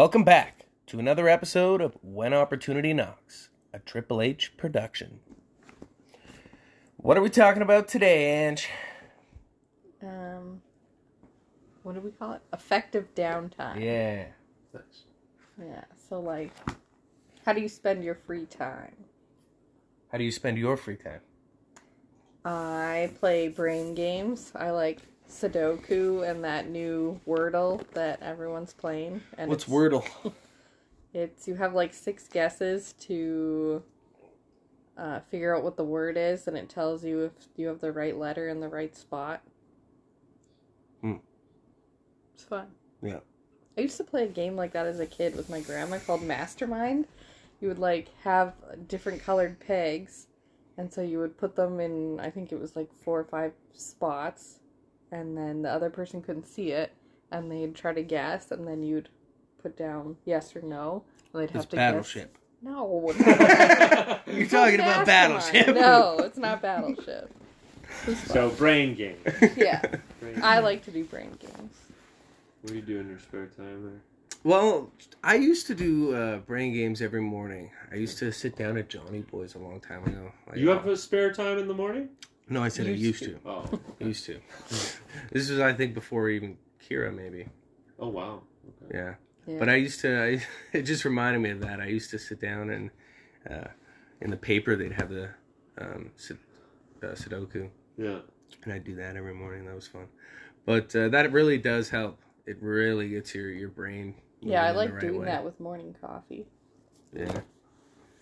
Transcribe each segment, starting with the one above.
Welcome back to another episode of When Opportunity Knocks, a Triple H production. What are we talking about today, Ange? Um, what do we call it? Effective downtime. Yeah. Nice. Yeah. So like, how do you spend your free time? How do you spend your free time? I play brain games. I like Sudoku and that new Wordle that everyone's playing. And What's it's, Wordle? It's you have like six guesses to uh, figure out what the word is, and it tells you if you have the right letter in the right spot. Hmm. It's fun. Yeah. I used to play a game like that as a kid with my grandma called Mastermind. You would like have different colored pegs, and so you would put them in. I think it was like four or five spots, and then the other person couldn't see it, and they'd try to guess, and then you'd put down yes or no. and They'd have It's to Battleship. guess. No, You're It's talking about Mastermind. Battleship. No, it's not Battleship. It's. So brain games. yeah, Brain I like to do brain games. What do you do in your spare time? There? Well, I used to do uh, brain games every morning. I used to sit down at Johnny Boys a long time ago. Like, You have a spare time in the morning? No, I said I Used used to. to. Oh. Used to. this was, I think, before even Kira, maybe. Oh wow. Okay. Yeah. Yeah. But I used to. I, it just reminded me of that. I used to sit down and uh, in the paper they'd have the um, Sud- uh, Sudoku, Yeah. and I'd do that every morning. That was fun. But uh, that really does help. It really gets your your brain. Yeah, I like right doing way. that with morning coffee. Yeah.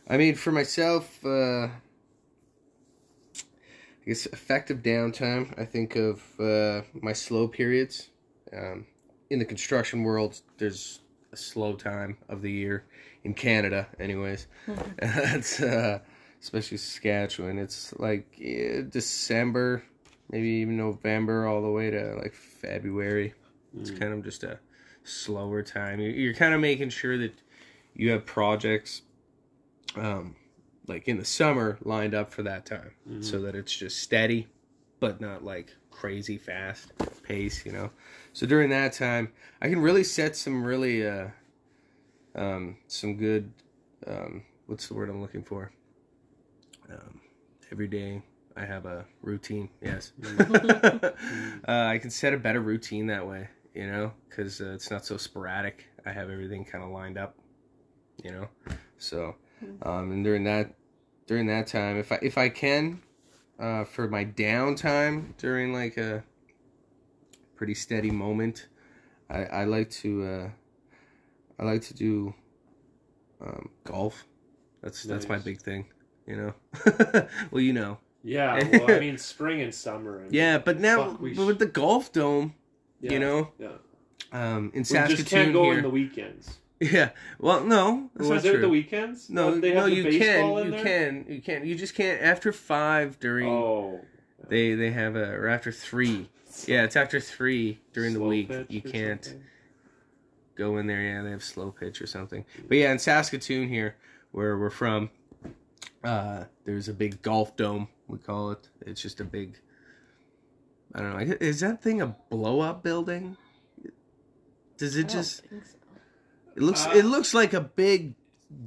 I mean, for myself, uh, I guess effective downtime. I think of uh, my slow periods. Um, in the construction world, there's a slow time of the year in Canada, anyways. That's uh, especially Saskatchewan. It's like eh, December, maybe even November, all the way to like February. It's Mm. kind of just a slower time. You're, you're kind of making sure that you have projects, um, like in the summer, lined up for that time, Mhm. so that it's just steady, but not like crazy fast pace. You know. So during that time, I can really set some really, uh, um, some good, um, what's the word I'm looking for? Um, every day I have a routine. Yes. uh, I can set a better routine that way, you know, because uh, it's not so sporadic. I have everything kind of lined up, you know. So, um, and during that during that time, if I if I can, uh, for my downtime during like a pretty steady moment, I, I like to uh, I like to do um, golf. That's that's my big thing, you know. well, you know. Yeah. Well, I mean, spring and summer. And, Yeah, but now but sh- with the golf dome, yeah, you know, Yeah. um, in We Saskatoon just can't go here. on the weekends. Yeah, well, no, that's Was not it true. the weekends? no, Don't they no, have the you baseball can, in you there? can, you can. You just can't after five during. Oh. They they have a or after three. Yeah, it's after three during the week. pitch You can't something? go in there. Yeah, they have slow pitch or something. But yeah, in Saskatoon here, where we're from, uh, there's a big golf dome. We call it. It's just a big. I don't know. Is that thing a blow up building? Does I it don't just? think so. It looks. Uh, it looks like a big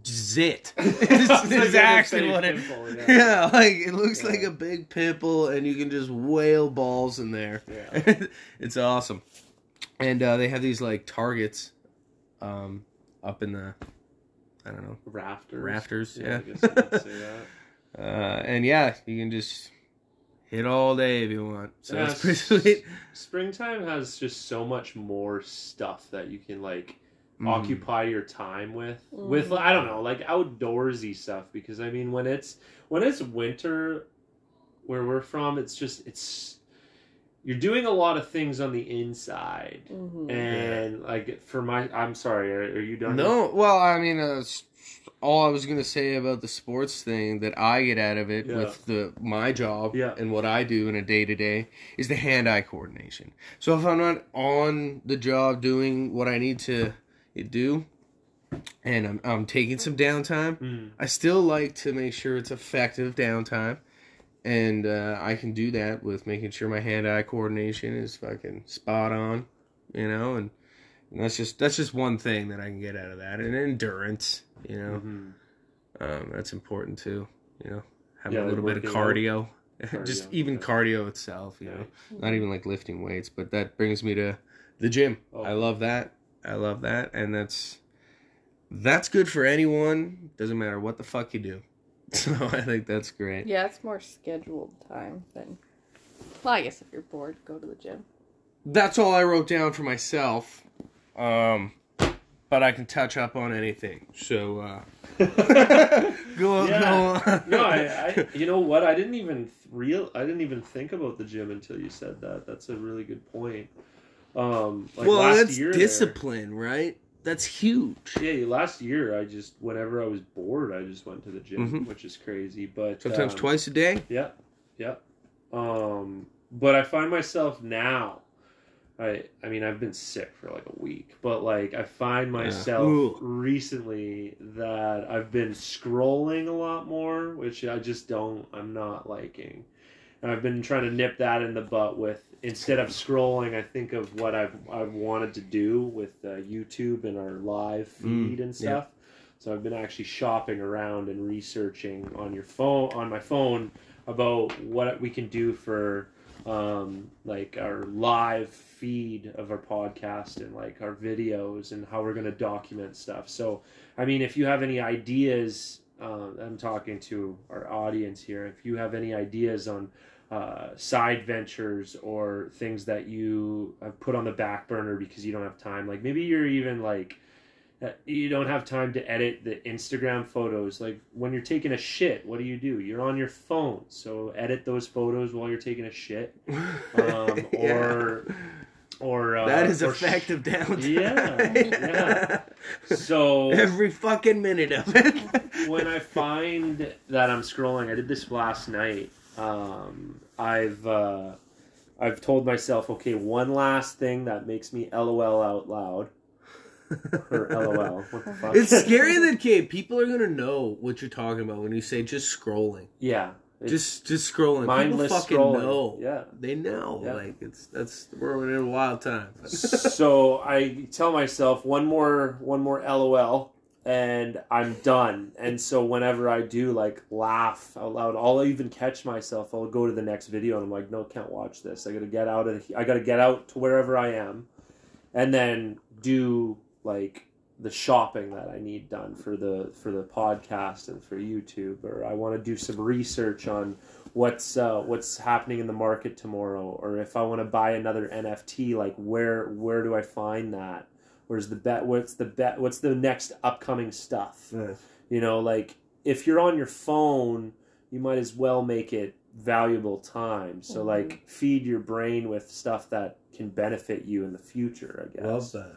zit. I was It's, like, it's actually what it. pimple, yeah. Yeah, like it looks Yeah. like a big pimple, and you can just whale balls in there. Yeah. it's awesome, and uh, they have these like targets, um, up in the, I don't know, Rafters. Rafters, yeah. guess you say that. uh, and yeah, you can just hit all day if you want. So Yeah, it's pretty sweet. Springtime has just so much more stuff that you can like Mm. occupy your time with Mm. with I don't know like outdoorsy stuff because I mean when it's when it's winter where we're from it's just it's you're doing a lot of things on the inside Mhm. and like for my I'm sorry are, are you done No, well, I mean, uh, all I was gonna say about the sports thing that I get out of it Yeah. with the my job Yeah. and what I do in a day to day is the hand eye coordination. So if I'm not on the job doing what I need to do, and I'm I'm taking some downtime, Mm. I still like to make sure it's effective downtime. And uh, I can do that with making sure my hand eye coordination is fucking spot on, you know, and And that's just that's just one thing that I can get out of that, and endurance. You know, Mhm. um, that's important too. You know, having Yeah, a little bit of out. cardio, just even yeah. cardio itself. You Yeah. know, not even like lifting weights, but that brings me to the gym. Oh. I love that. I love that, and that's that's good for anyone. Doesn't matter what the fuck you do. So I think that's great. Yeah, it's more scheduled time than. Well, I guess if you're bored, go to the gym. That's all I wrote down for myself. Um, but I can touch up on anything. So uh, go, Yeah. go on. no, I, I, you know what? I didn't even real, I didn't even think about the gym until you said that. That's a really good point. Um, like well, last that's year there- discipline, right? That's huge. yeah, last year I just whenever I was bored, I just went to the gym, Mhm. which is crazy. But Sometimes um, twice a day. Yeah, yeah. Um, but I find myself now. I I mean I've been sick for like a week, but like I find myself Ooh. recently that I've been scrolling a lot more, which I just don't. I'm not liking, and I've been trying to nip that in the butt with instead of scrolling. I think of what I've I've wanted to do with uh, YouTube and our live feed and yeah. stuff. So I've been actually shopping around and researching on your phone on my phone about what we can do for um, like our live feed of our podcast and like our videos and how we're going to document stuff. So, I mean, if you have any ideas, uh, I'm talking to our audience here. If you have any ideas on uh, side ventures or things that you have put on the back burner because you don't have time, like maybe you're even like uh, you don't have time to edit the Instagram photos. Like when you're taking a shit, what do you do? You're on your phone, so edit those photos while you're taking a shit, um, Yeah. or or uh, that is or sh- effective downtime. Yeah, yeah. So Every fucking minute of it. when I find that I'm scrolling, I did this last night. Um, I've uh, I've told myself, okay, one last thing that makes me LOL out loud or LOL. What the fuck? It's scary that kid people are gonna know what you're talking about when you say just scrolling. yeah, Just just scrolling. mindless people fucking scrolling. know. Yeah. They know. Yeah. Like it's that's we're in a wild time. so I tell myself one more one more LOL and I'm done. And so whenever I do like laugh out loud, I'll even catch myself. I'll go to the next video and I'm like, no, can't watch this. I gotta get out of. I gotta get out to wherever I am, and then do like the shopping that I need done for the for the podcast and for YouTube, or I want to do some research on what's uh, what's happening in the market tomorrow, or if I want to buy another NFT, like where where do I find that? Where's the bet? What's the bet? What's the next upcoming stuff? You know, like if you're on your phone, you might as well make it valuable time. So Mhm. like feed your brain with stuff that can benefit you in the future. I guess. that.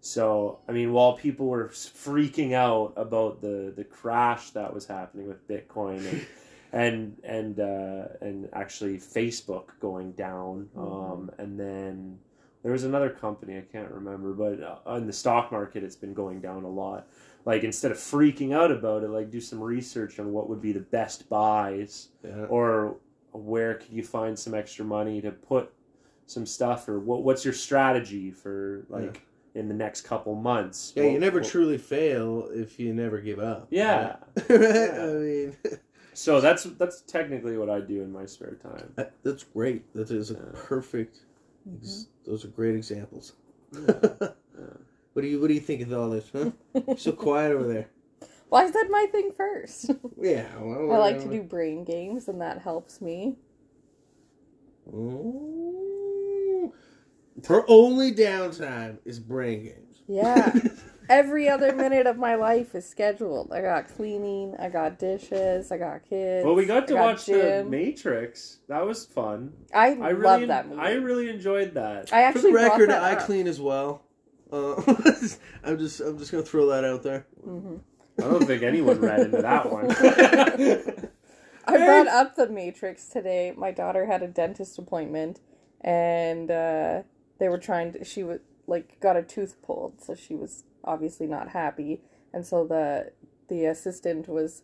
So, I mean, while people were freaking out about the, the crash that was happening with Bitcoin and and and uh, and actually Facebook going down, um, and then there was another company I can't remember, but uh, on the stock market, it's been going down a lot. Like instead of freaking out about it, like do some research on what would be the best buys Yeah. or where could you find some extra money to put some stuff or what what's your strategy for like in the next couple months Yeah, you never truly fail if you never give up. Yeah. right? Yeah. I mean, so that's that's technically what i do in my spare time that- that's great. That is a Yeah. perfect. Mm-hmm. Those are great examples. Yeah. What do you What do you think of all this? Huh? You're so quiet over there. Well, I said my thing first. Yeah. Well, I like to do brain games, and that helps me. Ooh. Her only downtime is brain games. Yeah. Every other minute of my life is scheduled. I got cleaning, I got dishes, I got kids. well we got to I watch the matrix that was fun I, i really love that movie. i really enjoyed that I For actually the record, that I clean as well. Uh, I'm just I'm just gonna throw that out there. Mhm. i don't think anyone read into that one I brought up the Matrix today. My daughter had a dentist appointment, and uh, they were trying to. She was like got a tooth pulled, so she was obviously not happy. And so the the assistant was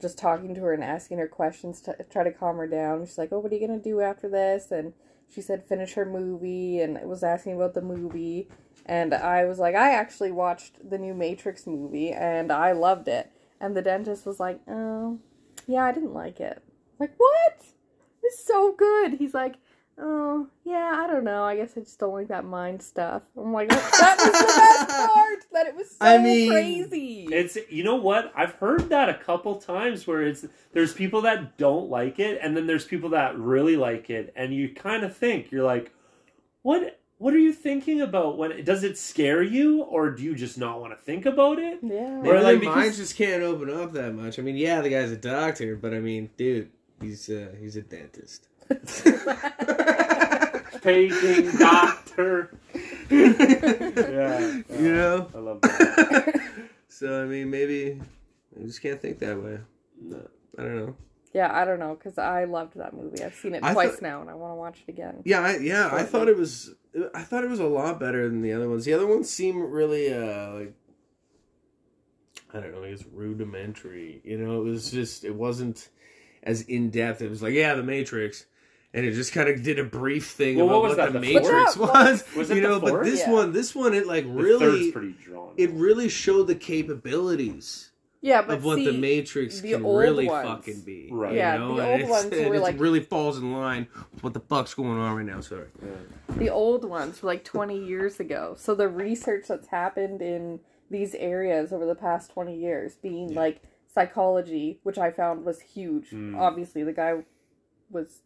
just talking to her and asking her questions to try to calm her down. She's like, "Oh, what are you gonna do after this?" And she said finish her movie and was asking about the movie. And I was like, I actually watched the new Matrix movie and I loved it. And the dentist was like, oh, yeah, I didn't like it. Like, what? It's so good. He's like, oh, yeah, I don't know. I guess I just don't like that mind stuff. I'm like, that was the best part. That it was so I mean, crazy. It's you know what I've heard that a couple times where it's there's people that don't like it and then there's people that really like it and you kind of think you're like what what are you thinking about when does it scare you or do you just not want to think about it yeah. Maybe Or, like, because- minds just can't open up that much. I mean, yeah, the guy's a doctor, but I mean, dude, he's uh, he's a dentist. paging doctor yeah You know. I love that So I mean, maybe I just can't think that way. No. I don't know. Yeah, I don't know because I loved that movie. I've seen it I twice thought- now, and I want to watch it again. Yeah, I, yeah, I thought it was. I thought it was a lot better than the other ones. The other ones seem really uh like. I don't know. I guess rudimentary. You know, it was just. It wasn't as in depth. It was like, yeah, the Matrix, and it just kind of did a brief thing Well, about what was what, that, the the Matrix fourth? was. Was it you the know, but this Yeah. one, this one, it like really, third's pretty drawn it really showed the capabilities Yeah, but of what see, the Matrix the can really ones- fucking be. Right. Yeah, you know? the and old ones and were like- really falls in line with what the fuck's going on right now. Sorry. the old ones were like 20 years ago. So the research that's happened in these areas over the past 20 years, being Yeah. like psychology, which I found was huge. Mm. Obviously, the guy was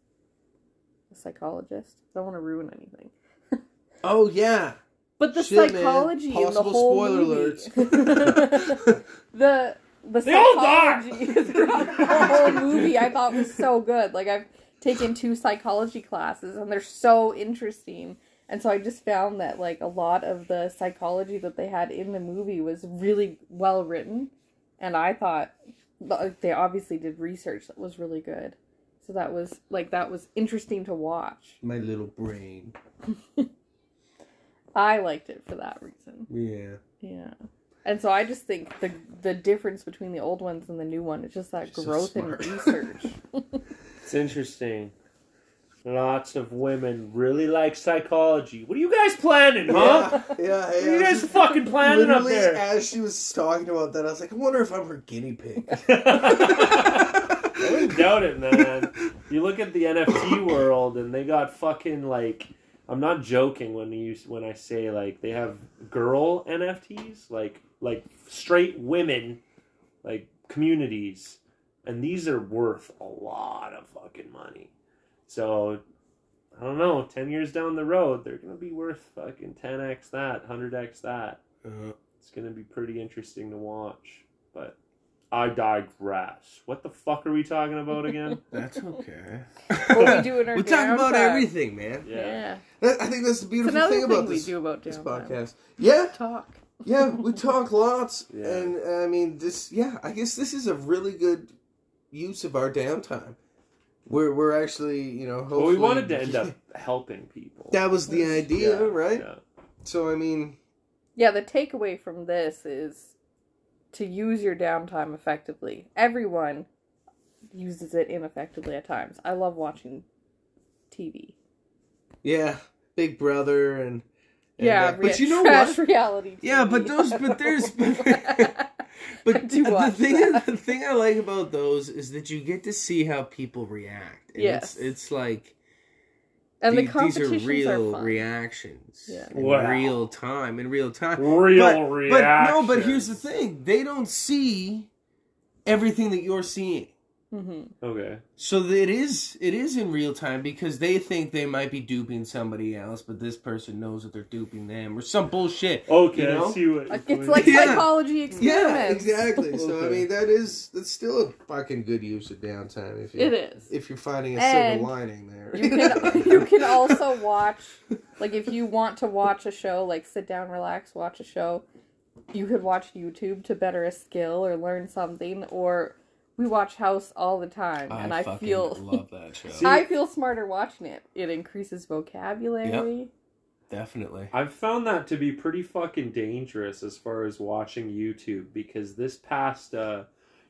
a psychologist. I don't want to ruin anything. Oh yeah. But the Shit, man. psychology in the whole spoiler movie. alerts. the the They psychology throughout the whole movie I thought was so good. Like I've taken two psychology classes and they're so interesting. And so I just found that like a lot of the psychology that they had in the movie was really well written. And I thought they obviously did research that was really good. So that was like that was interesting to watch. My little brain. I liked it for that reason. Yeah. Yeah. And so I just think the the difference between the old ones and the new one is just that Just so growth in smart. research. It's interesting. Lots of women really like psychology. What are you guys planning, huh? Yeah, yeah. What are you guys fucking planning up there? as she was talking about that, I was like, I wonder if I'm her guinea pig. I wouldn't doubt it, man. You look at the NFT world, and they got fucking like. I'm not joking when you when I say like they have girl NFTs, like like straight women, like communities, and these are worth a lot of fucking money. So I don't know. Ten years down the road, they're gonna be worth fucking ten x that, hundred x that. Uh, It's gonna be pretty interesting to watch. But I digress. What the fuck are we talking about again? that's okay. what we do in our we talk about downtime. everything, man. Yeah. That- I think that's the beautiful thing thing about we this, do about this downtime. podcast. Yeah, Talk. yeah, we talk lots, Yeah. and uh, I mean, this. Yeah, I guess this is a really good use of our downtime. We're we're actually, you know, hopefully. Well, we wanted to end up helping people. That was the idea, Yeah, right? yeah. So I mean, Yeah, the takeaway from this is to use your downtime effectively. Everyone uses it ineffectively at times. I love watching TV. yeah, Big Brother and. and yeah, uh, but you know trash what? reality. TV. Yeah, but those, but there's, but do the thing, that. the thing I like about those is that you get to see how people react. And Yes. it's, it's like and the the- these are competitions real fun. reactions Yeah. in Wow. real time. In real time, Real but, reaction. But no, but here's the thing: they don't see everything that you're seeing. Hmm Okay. So it is it is in real time because they think they might be duping somebody else, but this person knows that they're duping them or some bullshit. Okay, You know? I see what. Like, it's like Yeah. psychology Yeah, exactly. So I mean, that is that's still a fucking good use of downtime if you It is. if you're finding a And silver lining there. You can you can also watch like if you want to watch a show, like sit down, relax, watch a show. You could watch YouTube to better a skill or learn something, or we watch House all the time, and I feel love that show. See- I feel smarter watching it. It increases vocabulary. Definitely. I've found that to be pretty fucking dangerous as far as watching YouTube because this past uh,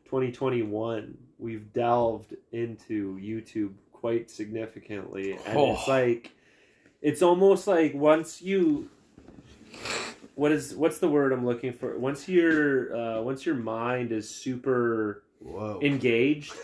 2021 we've delved into YouTube quite significantly and it's Oh. like it's almost like once you what is what's the word I'm looking for? Once your uh, once your mind is super Whoa. engaged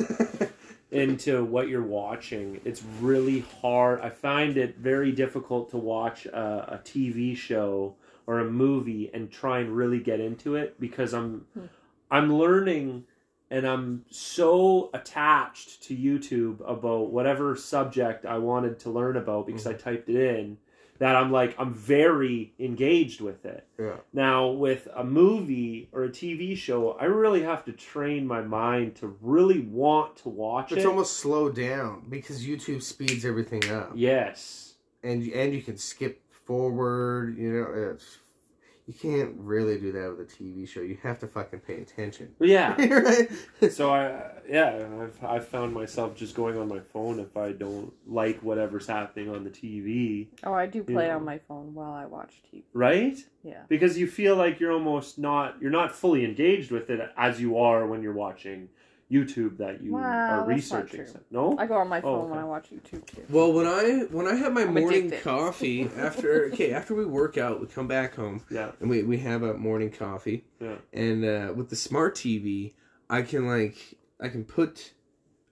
into what you're watching, it's really hard. I find it very difficult to watch a, a TV show or a movie and try and really get into it because I'm Hmm. I'm learning and I'm so attached to YouTube about whatever subject I wanted to learn about because I typed it in that I'm like I'm very engaged with it. Yeah. Now with a movie or a TV show, I really have to train my mind to really want to watch It's it. It's almost slowed down because YouTube speeds everything up, yes. and and you can skip forward. You know, it's you can't really do that with a TV show. You have to fucking pay attention. Yeah. right? so I yeah, I've I've found myself just going on my phone if I don't like whatever's happening on the TV, Oh, I do play Yeah. on my phone while I watch TV. right? Yeah. Because you feel like you're almost not you're not fully engaged with it as you are when you're watching YouTube that you Wow, are that's not researching. true. stuff. No? I go on my Oh, phone okay. when I watch YouTube too. Well, when I when I have my I'm morning addicted. coffee after okay after we work out, we come back home Yeah. and we we have a morning coffee. Yeah. And uh, with the smart TV, I can like I can put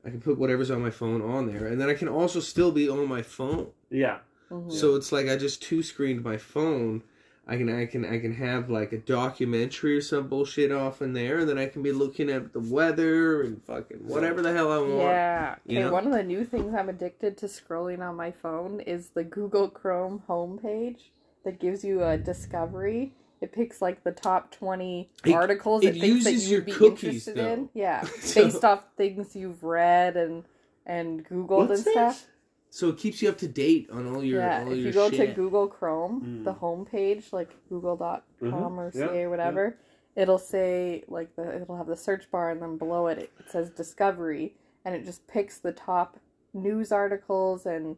I can put whatever's on my phone on there, and then I can also still be on my phone. Yeah. Mhm. So it's like I just two screened my phone. I can I can I can have like a documentary or some bullshit off in there, and then I can be looking at the weather and fucking whatever the hell I want. Yeah. you Okay, know? one of the new things I'm addicted to scrolling on my phone is the Google Chrome homepage that gives you a discovery. It picks like the top 20 It- articles it it, thinks that uses you'd your be cookies, interested though. in. Yeah. So- Based off things you've read and and Googled and stuff. So it keeps you up to date on all your yeah, all if your you go shit. to Google Chrome, Mm. the homepage, like google.com Mhm, or yeah, CA or whatever, it'll say like the it'll have the search bar and then below it it says discovery and it just picks the top news articles and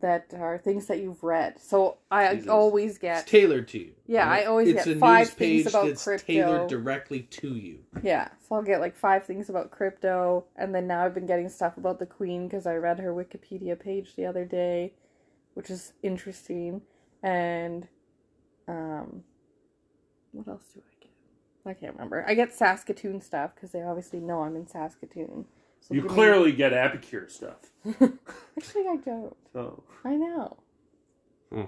that are things that you've read. So I Jesus. always It's get tailored to you. Yeah, right? I always it's get five things about that's crypto. tailored directly to you. yeah, so I'll get like five things about crypto and then now I've been getting stuff about the queen because I read her Wikipedia page the other day, which is interesting. And um what else do I get? I can't remember. I get Saskatoon stuff because they obviously know I'm in Saskatoon. So You give me- clearly get Epicure stuff. Actually, I don't. Oh. I know. Hmm.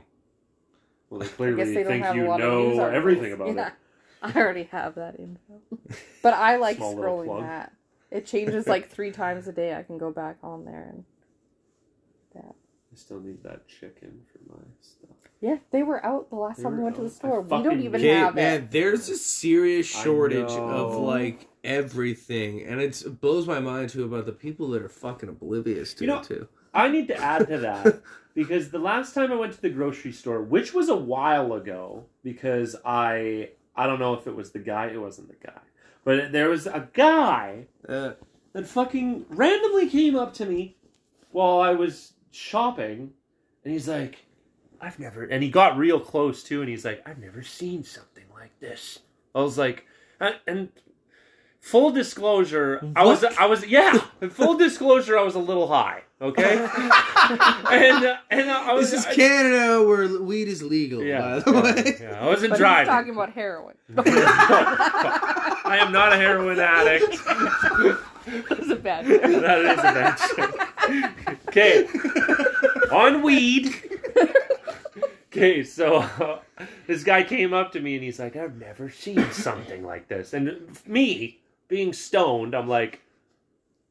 Well, they I clearly they think you a lot of news know everything about yeah. it. I already have that info. But I like Small scrolling that. It changes like three times a day. I can go back on there and that. I still need that chicken for my stuff. Yeah, they were out the last They time we were went to the out. I store. We don't even knew. Okay, have man, it. there's a serious I shortage know. of like everything, and it's, it blows my mind too about the people that are fucking oblivious to You know, it too. I need to add to that because the last time I went to the grocery store, which was a while ago, because I I don't know if it was the guy, it wasn't the guy, but there was a guy Uh, that fucking randomly came up to me while I was shopping, and he's like, "I've never," and he got real close too, and he's like, "I've never seen something like this." I was like, and. and Full disclosure, I was, I was, yeah. Full disclosure, I was a little high. Okay, and uh, and I was, this is I- Canada where weed is legal. yeah, by the yeah, way. yeah, I wasn't But he's driving. talking about heroin. I am not a heroin addict. That's a bad that is a bad shit. Okay, on weed. Okay, so uh, this guy came up to me and he's like, "I've never seen something like this." And me, being stoned, I'm like,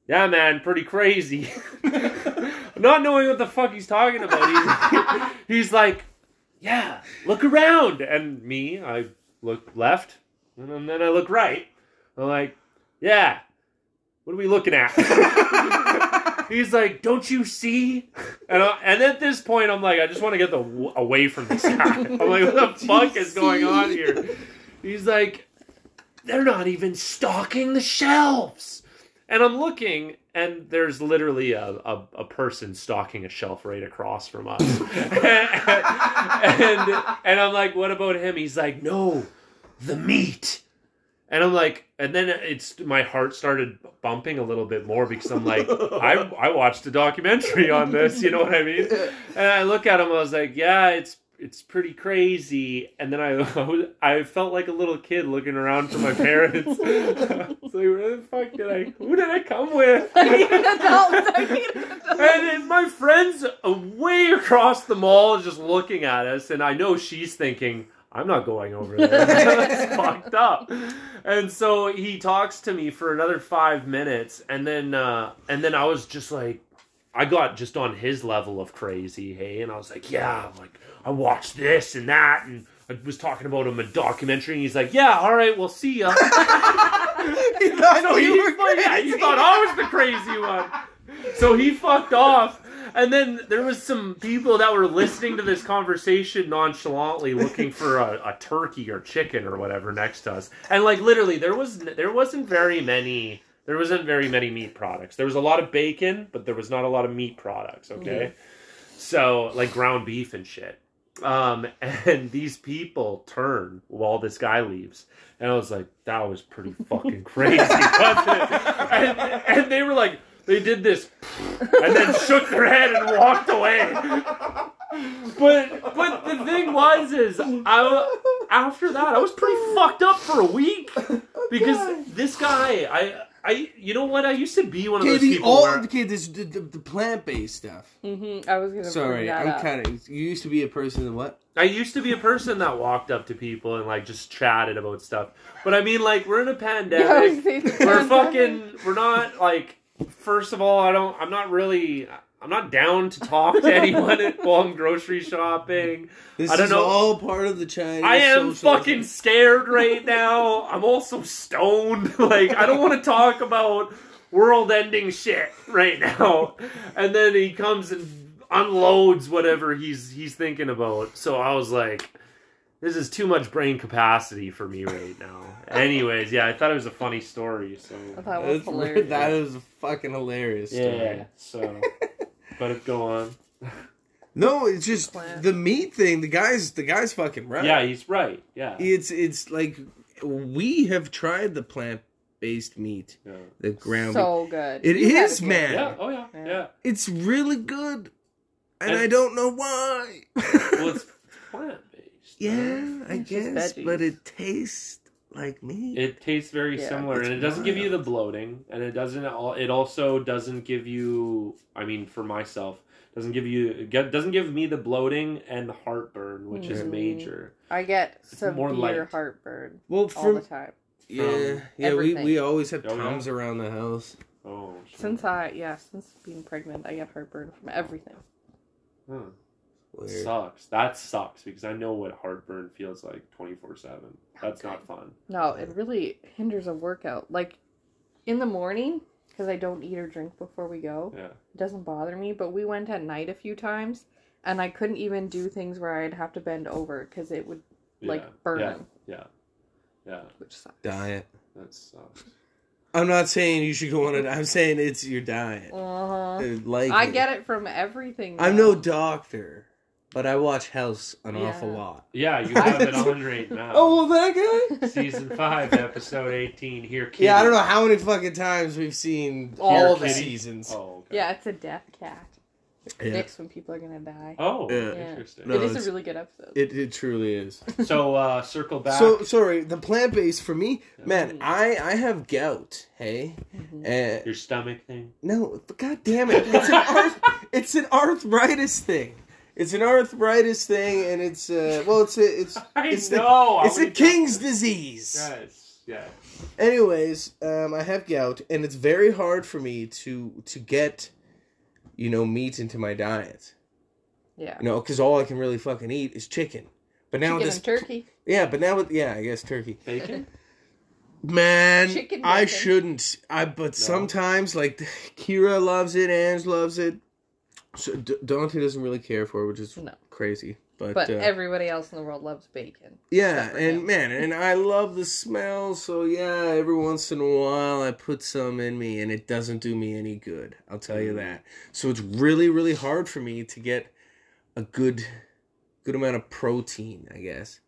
"Yeah, man, pretty crazy." Not knowing what the fuck he's talking about, he's, he's like, "Yeah, look around." And me, I look left, and then I look right. I'm like, "Yeah, what are we looking at?" He's like, "Don't you see?" And I, and at this point, I'm like, I just want to get the away from this guy. I'm like, what the fuck is going on here? He's like, they're not even stocking the shelves. And I'm looking, and there's literally a, a, a person stocking a shelf right across from us. and, and I'm like, what about him? He's like, no, the meat. And I'm like, and then it's my heart started bumping a little bit more because I'm like, I I watched a documentary on this, you know what I mean? And I look at him, I was like, yeah, it's it's pretty crazy. And then I I felt like a little kid looking around for my parents. I was like, where the fuck did I? Who did I come with? I need an adult. I need an adult. And then my friend's uh, way across the mall just looking at us, and I know she's thinking, I'm not going over there. That's fucked up. And so he talks to me for another five minutes, and then uh, and then I was just like, I got just on his level of crazy, hey, and I was like, yeah, like I watched this and that, and I was talking about him a documentary, and he's like, yeah, all right, we'll see ya. He thought So you he, yeah, he thought I was the crazy one. So he fucked off. And then there was some people that were listening to this conversation nonchalantly, looking for a, a turkey or chicken or whatever next to us. And like literally, there was there wasn't very many there wasn't very many meat products. There was a lot of bacon, but there was not a lot of meat products. Okay, so like ground beef and shit. Um, and these people turn while this guy leaves. And I was like, that was pretty fucking crazy. and, and they were like, they did this and then shook their head and walked away. But but the thing was is I after that I was pretty fucked up for a week because this guy I I you know what I used to be one of Okay, those the people all where okay, this the, the, the plant based stuff. Mhm, I was gonna Sorry, bring that I'm up. kind of. You used to be a person that what? I used to be a person that walked up to people and like just chatted about stuff. But I mean like we're in a Yeah, I was pandemic. saying we're pandemic. fucking we're not like first of all i don't i'm not really i'm not down to talk to anyone while i'm grocery shopping. This I don't is know. all part of the Chinese. i am social- fucking scared right now. I'm also stoned. Like i don't want to talk about world ending shit right now. And then he comes and unloads whatever he's he's thinking about. So i was like this is too much brain capacity for me right now anyways yeah i thought it was a funny story so I thought it was That's, hilarious. that is a fucking hilarious. Story. yeah, so but go on. No, it's just Plant. the meat thing. The guy's the guy's fucking right. Yeah, he's right. Yeah. It's it's like we have tried the plant based meat, yeah. the ground. beef. so good. It You is, good. man. Yeah. Oh yeah. Yeah. Yeah. It's really good, and, And- I don't know why. Well, it's plant based. Yeah, I guess, veggies. but it tastes like meat. It tastes very Yeah. similar, and it doesn't give you the bloating, and it doesn't. al- It also doesn't give you. I mean, for myself, doesn't give you. get- Doesn't give me the bloating and the heartburn, which is Mhm. major. I get It's more severe light. heartburn well, all the time. yeah, yeah, we, everything. we always have Oh, yeah? tums around the house. Oh. shit. Since I yeah, since being pregnant, I get heartburn from everything. Huh. Weird. Sucks. That sucks because I know what heartburn feels like twenty four seven. That's Okay. not fun. No, it really hinders a workout. Like in the morning, because I don't eat or drink before we go, Yeah. it doesn't bother me. But we went at night a few times, and I couldn't even do things where I'd have to bend over because it would like Yeah. burn Yeah. Yeah. Yeah. which sucks. Diet. That sucks. I'm not saying you should go on it. I'm saying it's your diet. Uh-huh. Uh, Like I get it from everything. I'm no doctor, but I watch House an Yeah. awful lot. Yeah, you have it on right now. Oh, well, that guy. Season five, episode eighteen. Here, kitty. Yeah, I don't know how many fucking times we've seen all Here, the seasons. Oh, okay. Yeah, it's a death cat. Yeah. Predicts when people are gonna die. Oh, Yeah. interesting. No, it is a really good episode. It it truly is. So, uh, circle back. So sorry, the plant based for me, man. Mm. I I have gout. Hey, Mhm. uh, your stomach thing. no, but god damn it, it's an arth, it's an arthritis thing. It's an arthritis thing, and it's uh well, it's a it's I it's know. the it's a would- king's disease. Yes. Yeah. Anyways, um, I have gout, and it's very hard for me to to get, you know, meat into my diet. Yeah. You know, because all I can really fucking eat is chicken. But now Chicken this, and turkey. yeah, but now with yeah, I guess turkey. Bacon. Man, Chicken I bacon. shouldn't. I but sometimes like Kira loves it, Ange loves it. So D- Dante doesn't really care for it, which is No. crazy. But, But uh, everybody else in the world loves bacon. yeah, and him. man, and I love the smell. So yeah, every once in a while I put some in me, and it doesn't do me any good. I'll tell you Mm. that. So it's really, really hard for me to get a good, good amount of protein. I guess.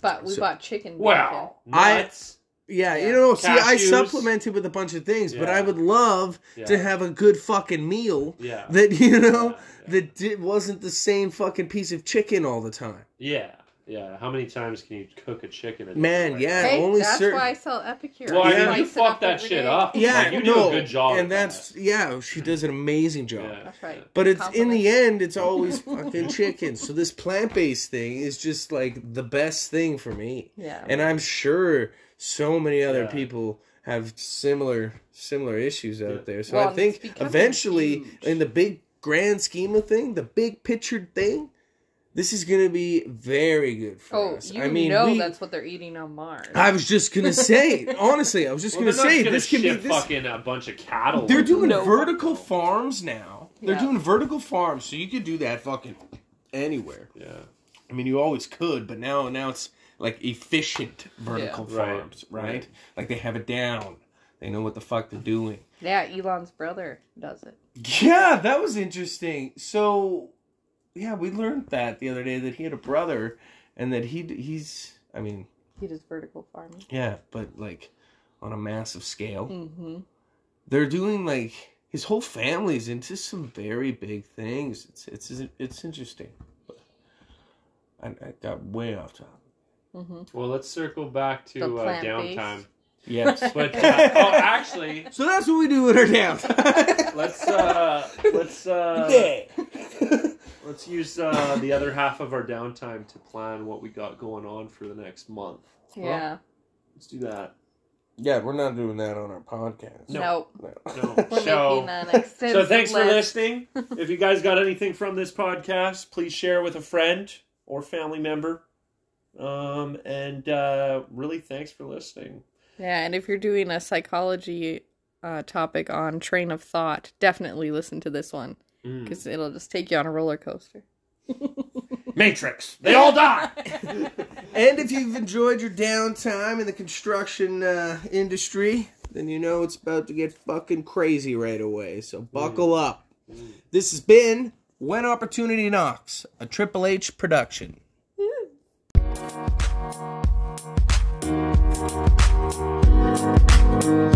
But we So- bought chicken bacon. Wow. I- Nuts. Yeah, Yeah. you know, see, I Cashews. supplemented with a bunch of things, but I would love Yeah. to have a good fucking meal Yeah. that you know Yeah, yeah. that di- wasn't the same fucking piece of chicken all the time. Yeah. Yeah. How many times can you cook a chicken? in Man, different yeah. Hey, only that's certain- why I sell Epicure. Well, I mean, you Spice it fuck that every shit day. up. Yeah, Like, you do no, a good job. and at that's yeah, she does an amazing job. that. That's right. But it's in the end, it's always fucking chicken. So this plant based thing is just like the best thing for me. Yeah. And I'm sure so many other Yeah. people have similar similar issues out Yeah. there. So Well, I think eventually, huge. in the big grand scheme of thing, the big pictured thing, this is going to be very good for Oh, us. you I mean, know we, that's what they're eating on Mars. I was just going to say, honestly, I was just Well, gonna say gonna this can be this. fucking a bunch of cattle. They're doing No. vertical farms now. They're Yeah. doing vertical farms, so you could do that fucking anywhere. Yeah. I mean, you always could, but now now it's like efficient vertical Yeah. Farms, right. right. Like they have it down. They know what the fuck they're doing. yeah, Elon's brother does it. Yeah, that was interesting. So, yeah, we learned that the other day that he had a brother, and that he he's. I mean, He does vertical farming. yeah, but like on a massive scale. Mm-hmm. they're doing like his whole family's into some very big things. It's it's it's interesting. But I, I got way off topic. Mm-hmm. Well, let's circle back to uh, downtime. Yes. But uh, oh, actually, so that's what we do with our downtime. let's uh, let's uh, yeah. let's use uh, the other half of our downtime to plan what we got going on for the next month. Yeah. Let's do that. yeah, we're not doing that on our podcast. No. Nope. No. No. So, making an extensive so thanks for listening. if you guys got anything from this podcast, please share with a friend or family member. Um, and uh, really, thanks for listening. Yeah, and if you're doing a psychology uh, topic on train of thought, definitely listen to this one Mm. because it'll just take you on a roller coaster. Matrix. They all die. And if you've enjoyed your downtime in the construction uh, industry, then you know it's about to get fucking crazy right away. So buckle up. This has been When Opportunity Knocks, a Triple H production. Thank you.